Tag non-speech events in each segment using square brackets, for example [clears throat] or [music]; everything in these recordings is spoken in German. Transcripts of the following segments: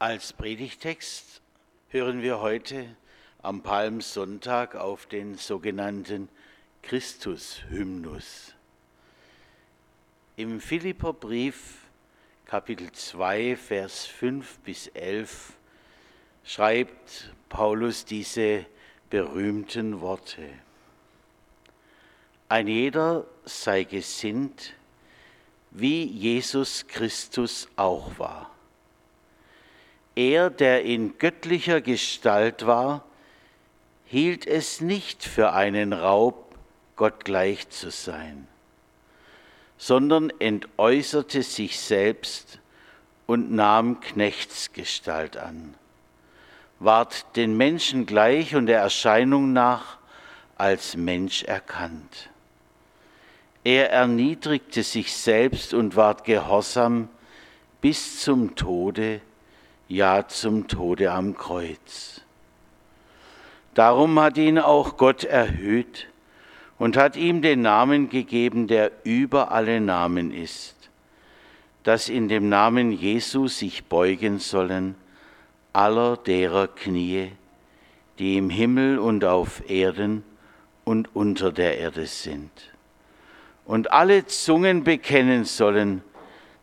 Als Predigtext hören wir heute am Palmsonntag auf den sogenannten Christus-Hymnus. Im Philipperbrief Kapitel 2, Vers 5 bis 11 schreibt Paulus diese berühmten Worte. Ein jeder sei gesinnt, wie Jesus Christus auch war er, der in göttlicher Gestalt war, hielt es nicht für einen Raub, Gott gleich zu sein, sondern entäußerte sich selbst und nahm Knechtsgestalt an, ward den Menschen gleich und der Erscheinung nach als Mensch erkannt. Er erniedrigte sich selbst und ward gehorsam bis zum Tode, ja zum Tode am Kreuz. Darum hat ihn auch Gott erhöht und hat ihm den Namen gegeben, der über alle Namen ist, dass in dem Namen Jesu sich beugen sollen aller derer Knie, die im Himmel und auf Erden und unter der Erde sind. Und alle Zungen bekennen sollen,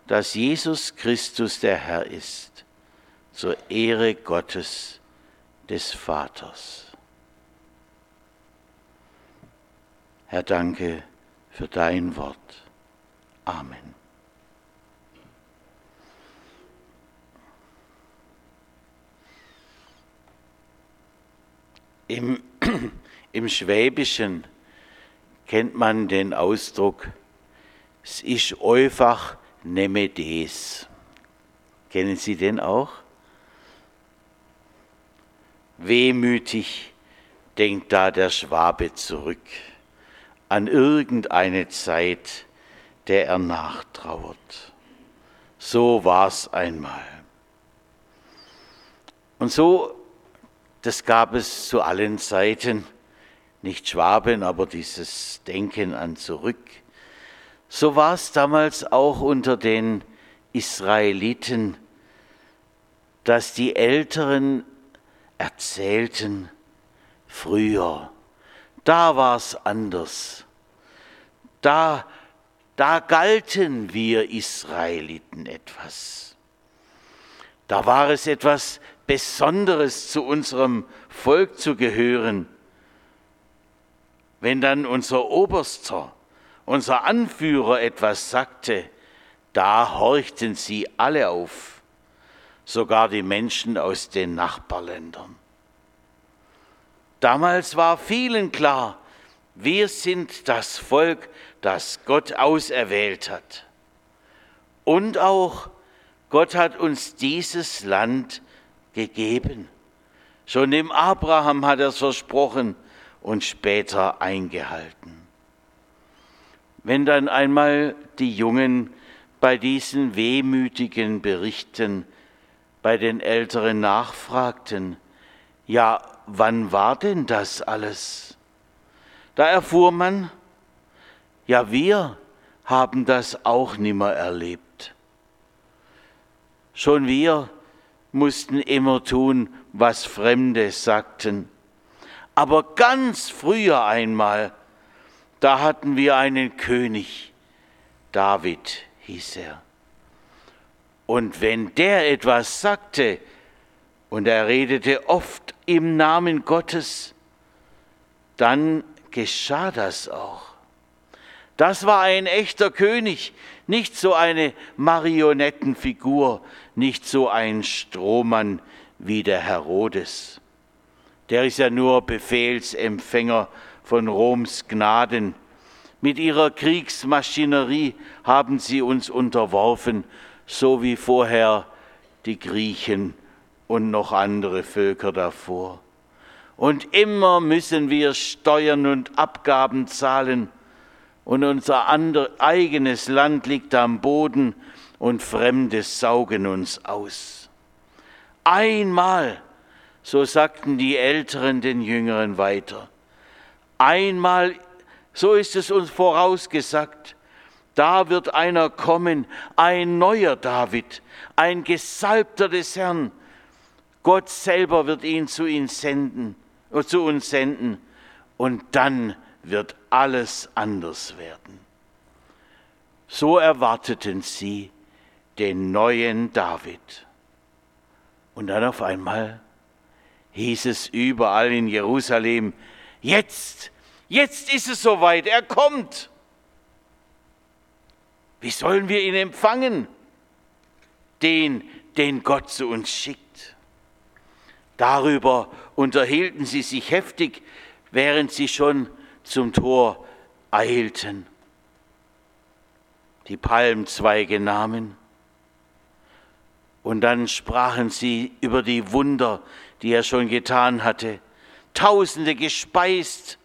dass Jesus Christus der Herr ist zur Ehre Gottes des Vaters. Herr, danke für dein Wort. Amen. Im, [clears throat] Im Schwäbischen kennt man den Ausdruck, es ist einfach nehme des. Kennen Sie den auch? Wehmütig denkt da der Schwabe zurück an irgendeine Zeit, der er nachtrauert. So war's einmal. Und so, das gab es zu allen Zeiten, nicht Schwaben, aber dieses Denken an zurück. So war es damals auch unter den Israeliten, dass die Älteren erzählten, früher, da war's anders. Da, da galten wir Israeliten etwas. Da war es etwas Besonderes, zu unserem Volk zu gehören. Wenn dann unser Oberster, unser Anführer etwas sagte, da horchten sie alle auf sogar die Menschen aus den Nachbarländern. Damals war vielen klar, wir sind das Volk, das Gott auserwählt hat. Und auch Gott hat uns dieses Land gegeben. Schon dem Abraham hat er es versprochen und später eingehalten. Wenn dann einmal die Jungen bei diesen wehmütigen Berichten bei den Älteren nachfragten, ja, wann war denn das alles? Da erfuhr man, ja, wir haben das auch nimmer erlebt. Schon wir mussten immer tun, was Fremde sagten. Aber ganz früher einmal, da hatten wir einen König, David hieß er. Und wenn der etwas sagte, und er redete oft im Namen Gottes, dann geschah das auch. Das war ein echter König, nicht so eine Marionettenfigur, nicht so ein Strohmann wie der Herodes. Der ist ja nur Befehlsempfänger von Roms Gnaden. Mit ihrer Kriegsmaschinerie haben sie uns unterworfen so wie vorher die Griechen und noch andere Völker davor. Und immer müssen wir Steuern und Abgaben zahlen, und unser eigenes Land liegt am Boden und Fremde saugen uns aus. Einmal, so sagten die Älteren den Jüngeren weiter, einmal, so ist es uns vorausgesagt, da wird einer kommen, ein neuer David, ein Gesalbter des Herrn, Gott selber wird ihn zu, ihn senden, äh, zu uns senden und dann wird alles anders werden. So erwarteten sie den neuen David. Und dann auf einmal hieß es überall in Jerusalem, jetzt, jetzt ist es soweit, er kommt. Wie sollen wir ihn empfangen? Den, den Gott zu uns schickt. Darüber unterhielten sie sich heftig, während sie schon zum Tor eilten. Die Palmzweige nahmen und dann sprachen sie über die Wunder, die er schon getan hatte. Tausende gespeist,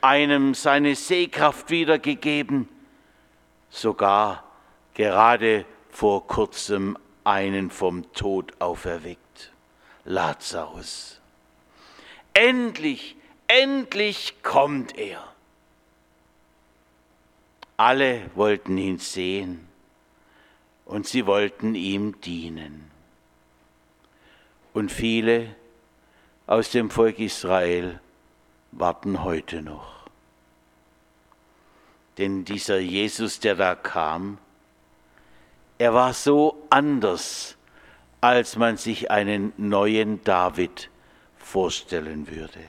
einem seine Sehkraft wiedergegeben, sogar gerade vor kurzem einen vom Tod auferweckt, Lazarus. Endlich, endlich kommt er. Alle wollten ihn sehen und sie wollten ihm dienen. Und viele aus dem Volk Israel warten heute noch. Denn dieser Jesus, der da kam, er war so anders, als man sich einen neuen David vorstellen würde.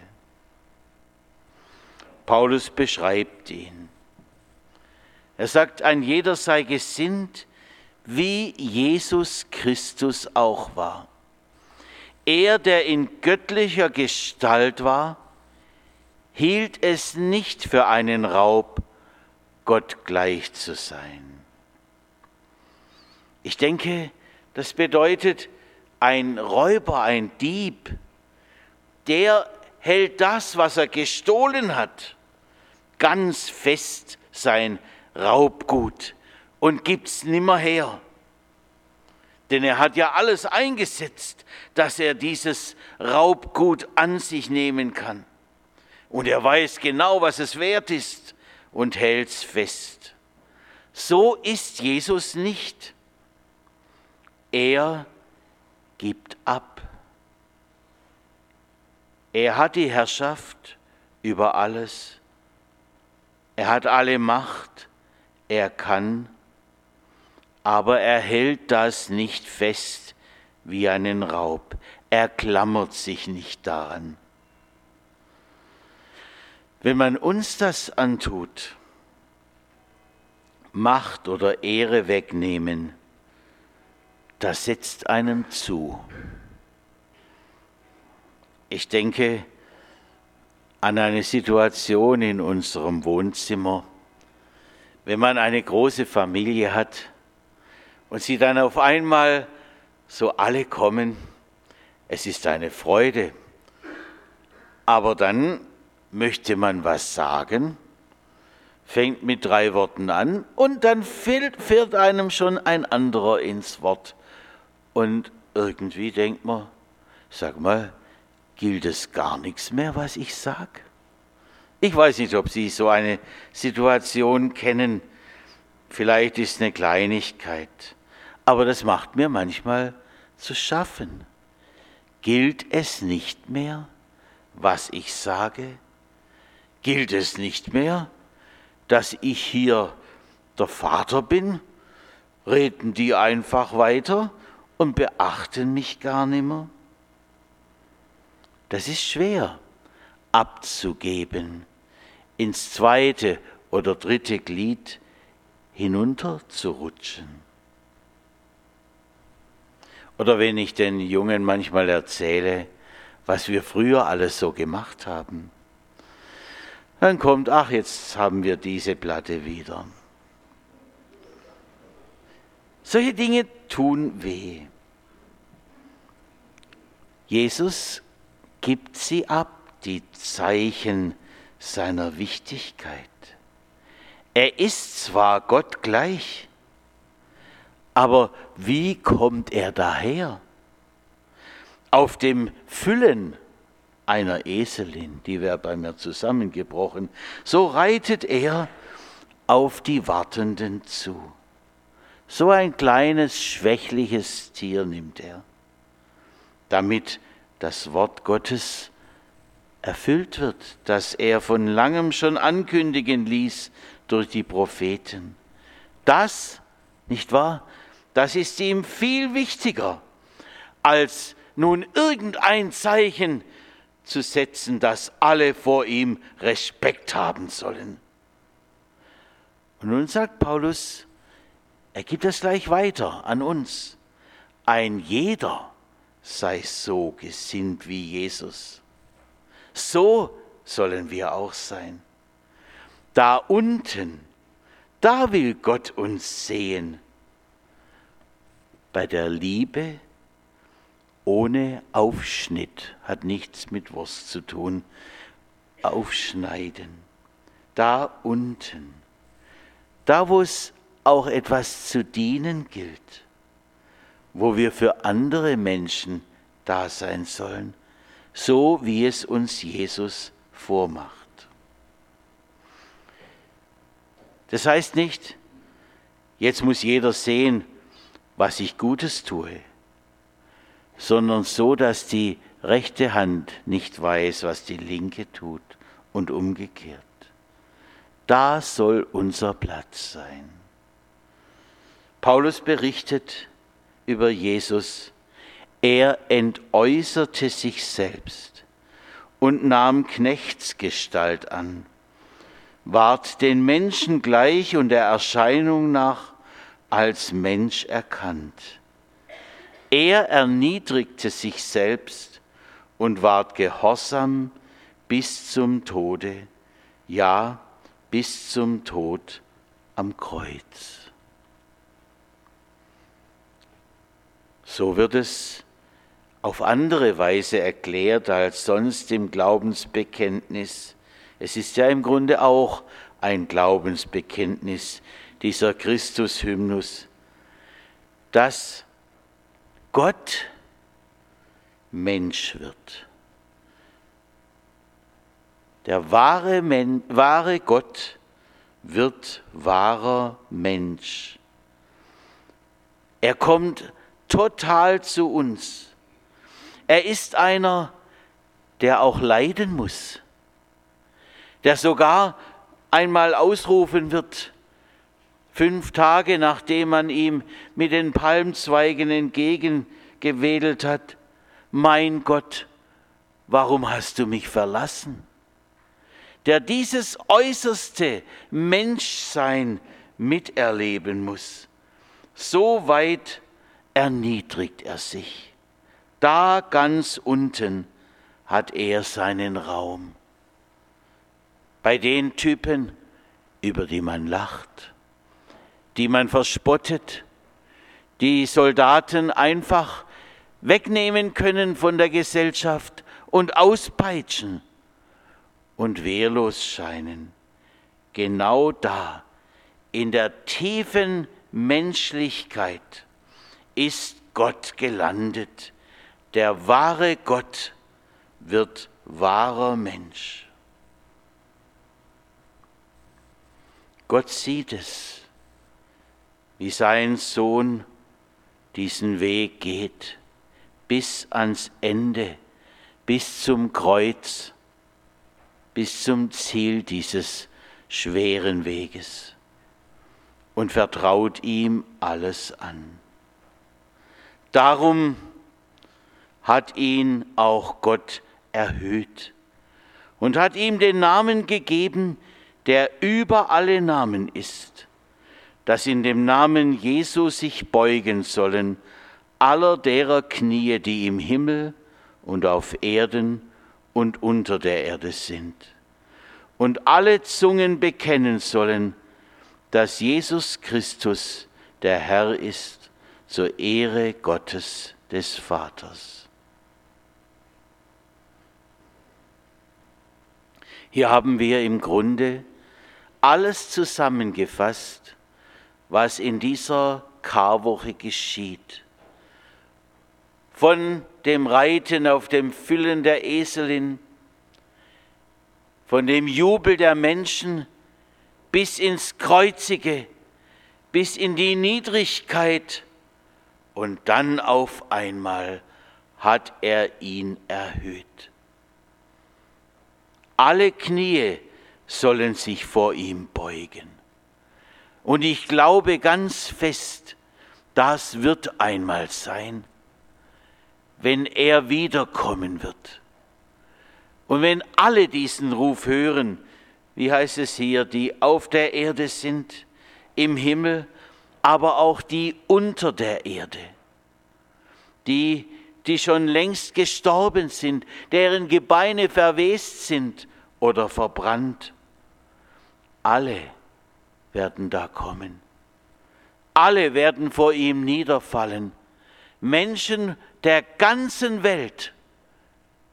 Paulus beschreibt ihn. Er sagt, ein jeder sei gesinnt, wie Jesus Christus auch war. Er, der in göttlicher Gestalt war, hielt es nicht für einen Raub, Gott gleich zu sein. Ich denke, das bedeutet, ein Räuber, ein Dieb, der hält das, was er gestohlen hat, ganz fest sein Raubgut und gibt's nimmer her. Denn er hat ja alles eingesetzt, dass er dieses Raubgut an sich nehmen kann. Und er weiß genau, was es wert ist und hält's fest. So ist Jesus nicht. Er gibt ab. Er hat die Herrschaft über alles. Er hat alle Macht. Er kann aber er hält das nicht fest wie einen Raub. Er klammert sich nicht daran. Wenn man uns das antut, Macht oder Ehre wegnehmen, das setzt einem zu. Ich denke an eine Situation in unserem Wohnzimmer, wenn man eine große Familie hat, und sie dann auf einmal so alle kommen, es ist eine Freude. Aber dann möchte man was sagen, fängt mit drei Worten an und dann fährt einem schon ein anderer ins Wort. Und irgendwie denkt man, sag mal, gilt es gar nichts mehr, was ich sag? Ich weiß nicht, ob Sie so eine Situation kennen. Vielleicht ist eine Kleinigkeit, aber das macht mir manchmal zu schaffen. Gilt es nicht mehr, was ich sage? Gilt es nicht mehr, dass ich hier der Vater bin? Reden die einfach weiter und beachten mich gar nimmer? Das ist schwer abzugeben, ins zweite oder dritte Glied hinunterzurutschen. Oder wenn ich den Jungen manchmal erzähle, was wir früher alles so gemacht haben, dann kommt, ach, jetzt haben wir diese Platte wieder. Solche Dinge tun weh. Jesus gibt sie ab, die Zeichen seiner Wichtigkeit. Er ist zwar Gott gleich, aber wie kommt er daher? Auf dem Füllen einer Eselin, die wäre bei mir zusammengebrochen, so reitet er auf die Wartenden zu. So ein kleines, schwächliches Tier nimmt er. damit das Wort Gottes erfüllt wird, das er von langem schon ankündigen ließ durch die Propheten. Das, nicht wahr, das ist ihm viel wichtiger, als nun irgendein Zeichen zu setzen, dass alle vor ihm Respekt haben sollen. Und nun sagt Paulus, er gibt das gleich weiter an uns. Ein jeder sei so gesinnt wie Jesus. So sollen wir auch sein. Da unten, da will Gott uns sehen. Bei der Liebe ohne Aufschnitt hat nichts mit Wurst zu tun. Aufschneiden. Da unten. Da, wo es auch etwas zu dienen gilt. Wo wir für andere Menschen da sein sollen. So wie es uns Jesus vormacht. Das heißt nicht, jetzt muss jeder sehen, was ich Gutes tue sondern so, dass die rechte Hand nicht weiß, was die linke tut und umgekehrt. Da soll unser Platz sein. Paulus berichtet über Jesus, er entäußerte sich selbst und nahm Knechtsgestalt an, ward den Menschen gleich und der Erscheinung nach als Mensch erkannt er erniedrigte sich selbst und ward gehorsam bis zum Tode, ja, bis zum Tod am Kreuz. So wird es auf andere Weise erklärt als sonst im Glaubensbekenntnis. Es ist ja im Grunde auch ein Glaubensbekenntnis, dieser Christus-Hymnus, dass Gott Mensch wird. Der wahre, Men wahre Gott wird wahrer Mensch. Er kommt total zu uns. Er ist einer, der auch leiden muss, der sogar einmal ausrufen wird, fünf Tage nachdem man ihm mit den Palmzweigen entgegengewedelt hat, mein Gott, warum hast du mich verlassen? Der dieses äußerste Menschsein miterleben muss. So weit erniedrigt er sich. Da ganz unten hat er seinen Raum. Bei den Typen, über die man lacht die man verspottet, die Soldaten einfach wegnehmen können von der Gesellschaft und auspeitschen und wehrlos scheinen. Genau da, in der tiefen Menschlichkeit, ist Gott gelandet. Der wahre Gott wird wahrer Mensch. Gott sieht es wie sein Sohn diesen Weg geht, bis ans Ende, bis zum Kreuz, bis zum Ziel dieses schweren Weges und vertraut ihm alles an. Darum hat ihn auch Gott erhöht und hat ihm den Namen gegeben, der über alle Namen ist dass in dem Namen Jesu sich beugen sollen aller derer Knie, die im Himmel und auf Erden und unter der Erde sind. Und alle Zungen bekennen sollen, dass Jesus Christus der Herr ist, zur Ehre Gottes des Vaters. Hier haben wir im Grunde alles zusammengefasst, was in dieser Karwoche geschieht. Von dem Reiten auf dem Füllen der Eselin, von dem Jubel der Menschen bis ins Kreuzige, bis in die Niedrigkeit und dann auf einmal hat er ihn erhöht. Alle Knie sollen sich vor ihm beugen. Und ich glaube ganz fest, das wird einmal sein, wenn er wiederkommen wird. Und wenn alle diesen Ruf hören, wie heißt es hier, die auf der Erde sind, im Himmel, aber auch die unter der Erde, die, die schon längst gestorben sind, deren Gebeine verwest sind oder verbrannt, alle werden da kommen. Alle werden vor ihm niederfallen. Menschen der ganzen Welt,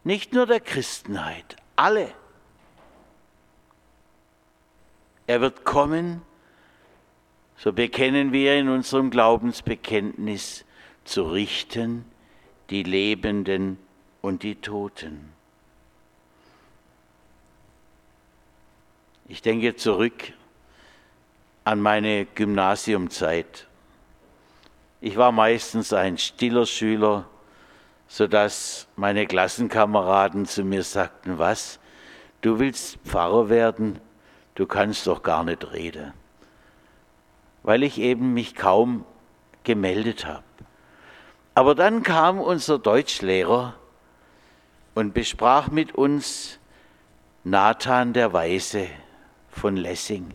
nicht nur der Christenheit, alle. Er wird kommen, so bekennen wir in unserem Glaubensbekenntnis, zu richten die Lebenden und die Toten. Ich denke zurück an meine Gymnasiumzeit. Ich war meistens ein stiller Schüler, sodass meine Klassenkameraden zu mir sagten, was, du willst Pfarrer werden, du kannst doch gar nicht reden, weil ich eben mich kaum gemeldet habe. Aber dann kam unser Deutschlehrer und besprach mit uns Nathan der Weise von Lessing.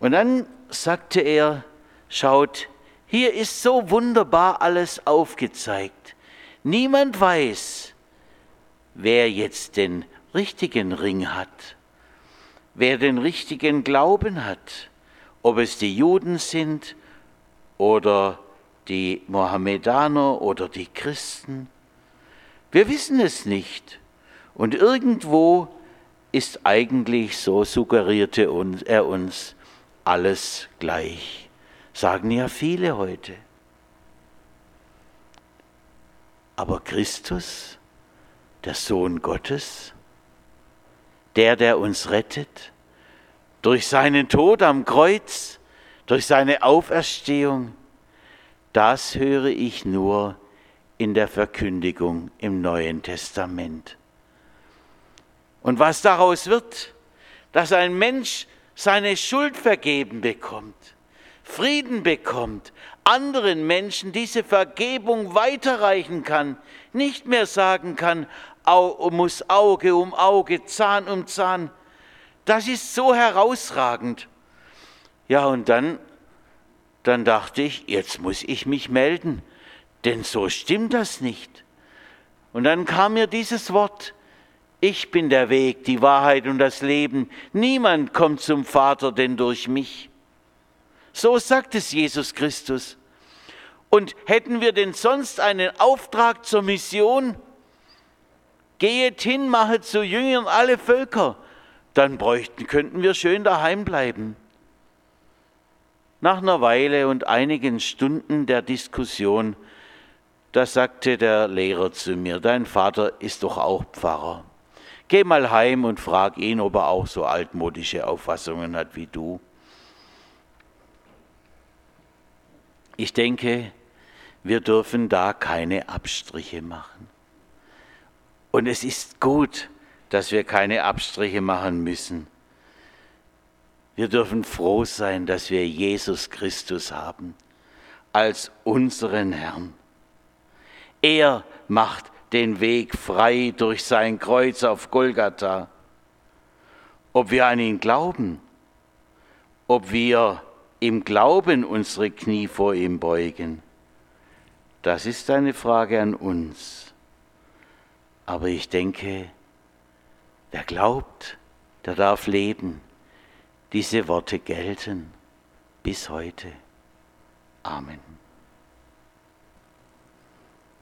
Und dann sagte er, schaut, hier ist so wunderbar alles aufgezeigt. Niemand weiß, wer jetzt den richtigen Ring hat, wer den richtigen Glauben hat, ob es die Juden sind oder die Mohammedaner oder die Christen. Wir wissen es nicht. Und irgendwo ist eigentlich, so suggerierte er uns, alles gleich. Sagen ja viele heute. Aber Christus, der Sohn Gottes, der, der uns rettet, durch seinen Tod am Kreuz, durch seine Auferstehung, das höre ich nur in der Verkündigung im Neuen Testament. Und was daraus wird, dass ein Mensch seine Schuld vergeben bekommt, Frieden bekommt, anderen Menschen diese Vergebung weiterreichen kann, nicht mehr sagen kann, Au, muss Auge um Auge, Zahn um Zahn. Das ist so herausragend. Ja, und dann, dann dachte ich, jetzt muss ich mich melden, denn so stimmt das nicht. Und dann kam mir dieses Wort, ich bin der Weg, die Wahrheit und das Leben. Niemand kommt zum Vater denn durch mich. So sagt es Jesus Christus. Und hätten wir denn sonst einen Auftrag zur Mission? Gehet hin, machet zu Jüngern alle Völker. Dann bräuchten, könnten wir schön daheim bleiben. Nach einer Weile und einigen Stunden der Diskussion, da sagte der Lehrer zu mir, dein Vater ist doch auch Pfarrer. Geh mal heim und frag ihn, ob er auch so altmodische Auffassungen hat wie du. Ich denke, wir dürfen da keine Abstriche machen. Und es ist gut, dass wir keine Abstriche machen müssen. Wir dürfen froh sein, dass wir Jesus Christus haben als unseren Herrn. Er macht den Weg frei durch sein Kreuz auf Golgatha. Ob wir an ihn glauben, ob wir im Glauben unsere Knie vor ihm beugen, das ist eine Frage an uns. Aber ich denke, wer glaubt, der darf leben. Diese Worte gelten bis heute. Amen.